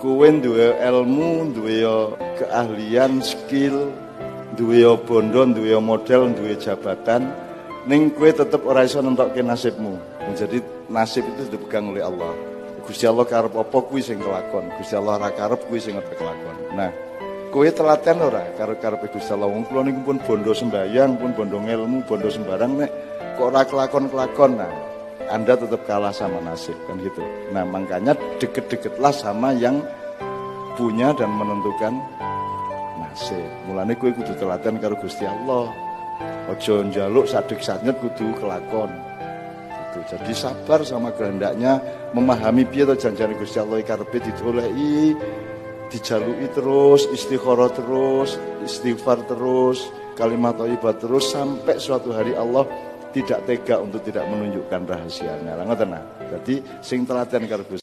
kowe duwe ilmu, duwe keahlian, skill, duwe bondo, duwe model, duwe jabatan, ning kowe tetep ora iso nentokke nasibmu. Jadi nasib itu dipegang oleh Allah. Gusti Allah karep apa kuwi sing kelakon. Gusti Allah ora karep kuwi sing kelakon. Nah, kowe telaten ora karo karepe Gusti Allah. Wong kula niku pun bondo sembayang, pun bondo ilmu, bondo sembarang nek kok ora kelakon-kelakon. Nah, anda tetap kalah sama nasib kan gitu. Nah makanya deket-deketlah sama yang punya dan menentukan nasib. Mulane kue kudu telaten karo Gusti Allah. Ojo njaluk sadik sanyet kudu kelakon. Gitu. Jadi sabar sama kehendaknya, memahami piye to janjane Gusti Allah karepe ditolehi, dijaluki terus, istikharah terus, istighfar terus, kalimat thayyibah terus sampai suatu hari Allah tidak tega untuk tidak menunjukkan rahasianya. Lah ngoten. Dadi sing telaten karo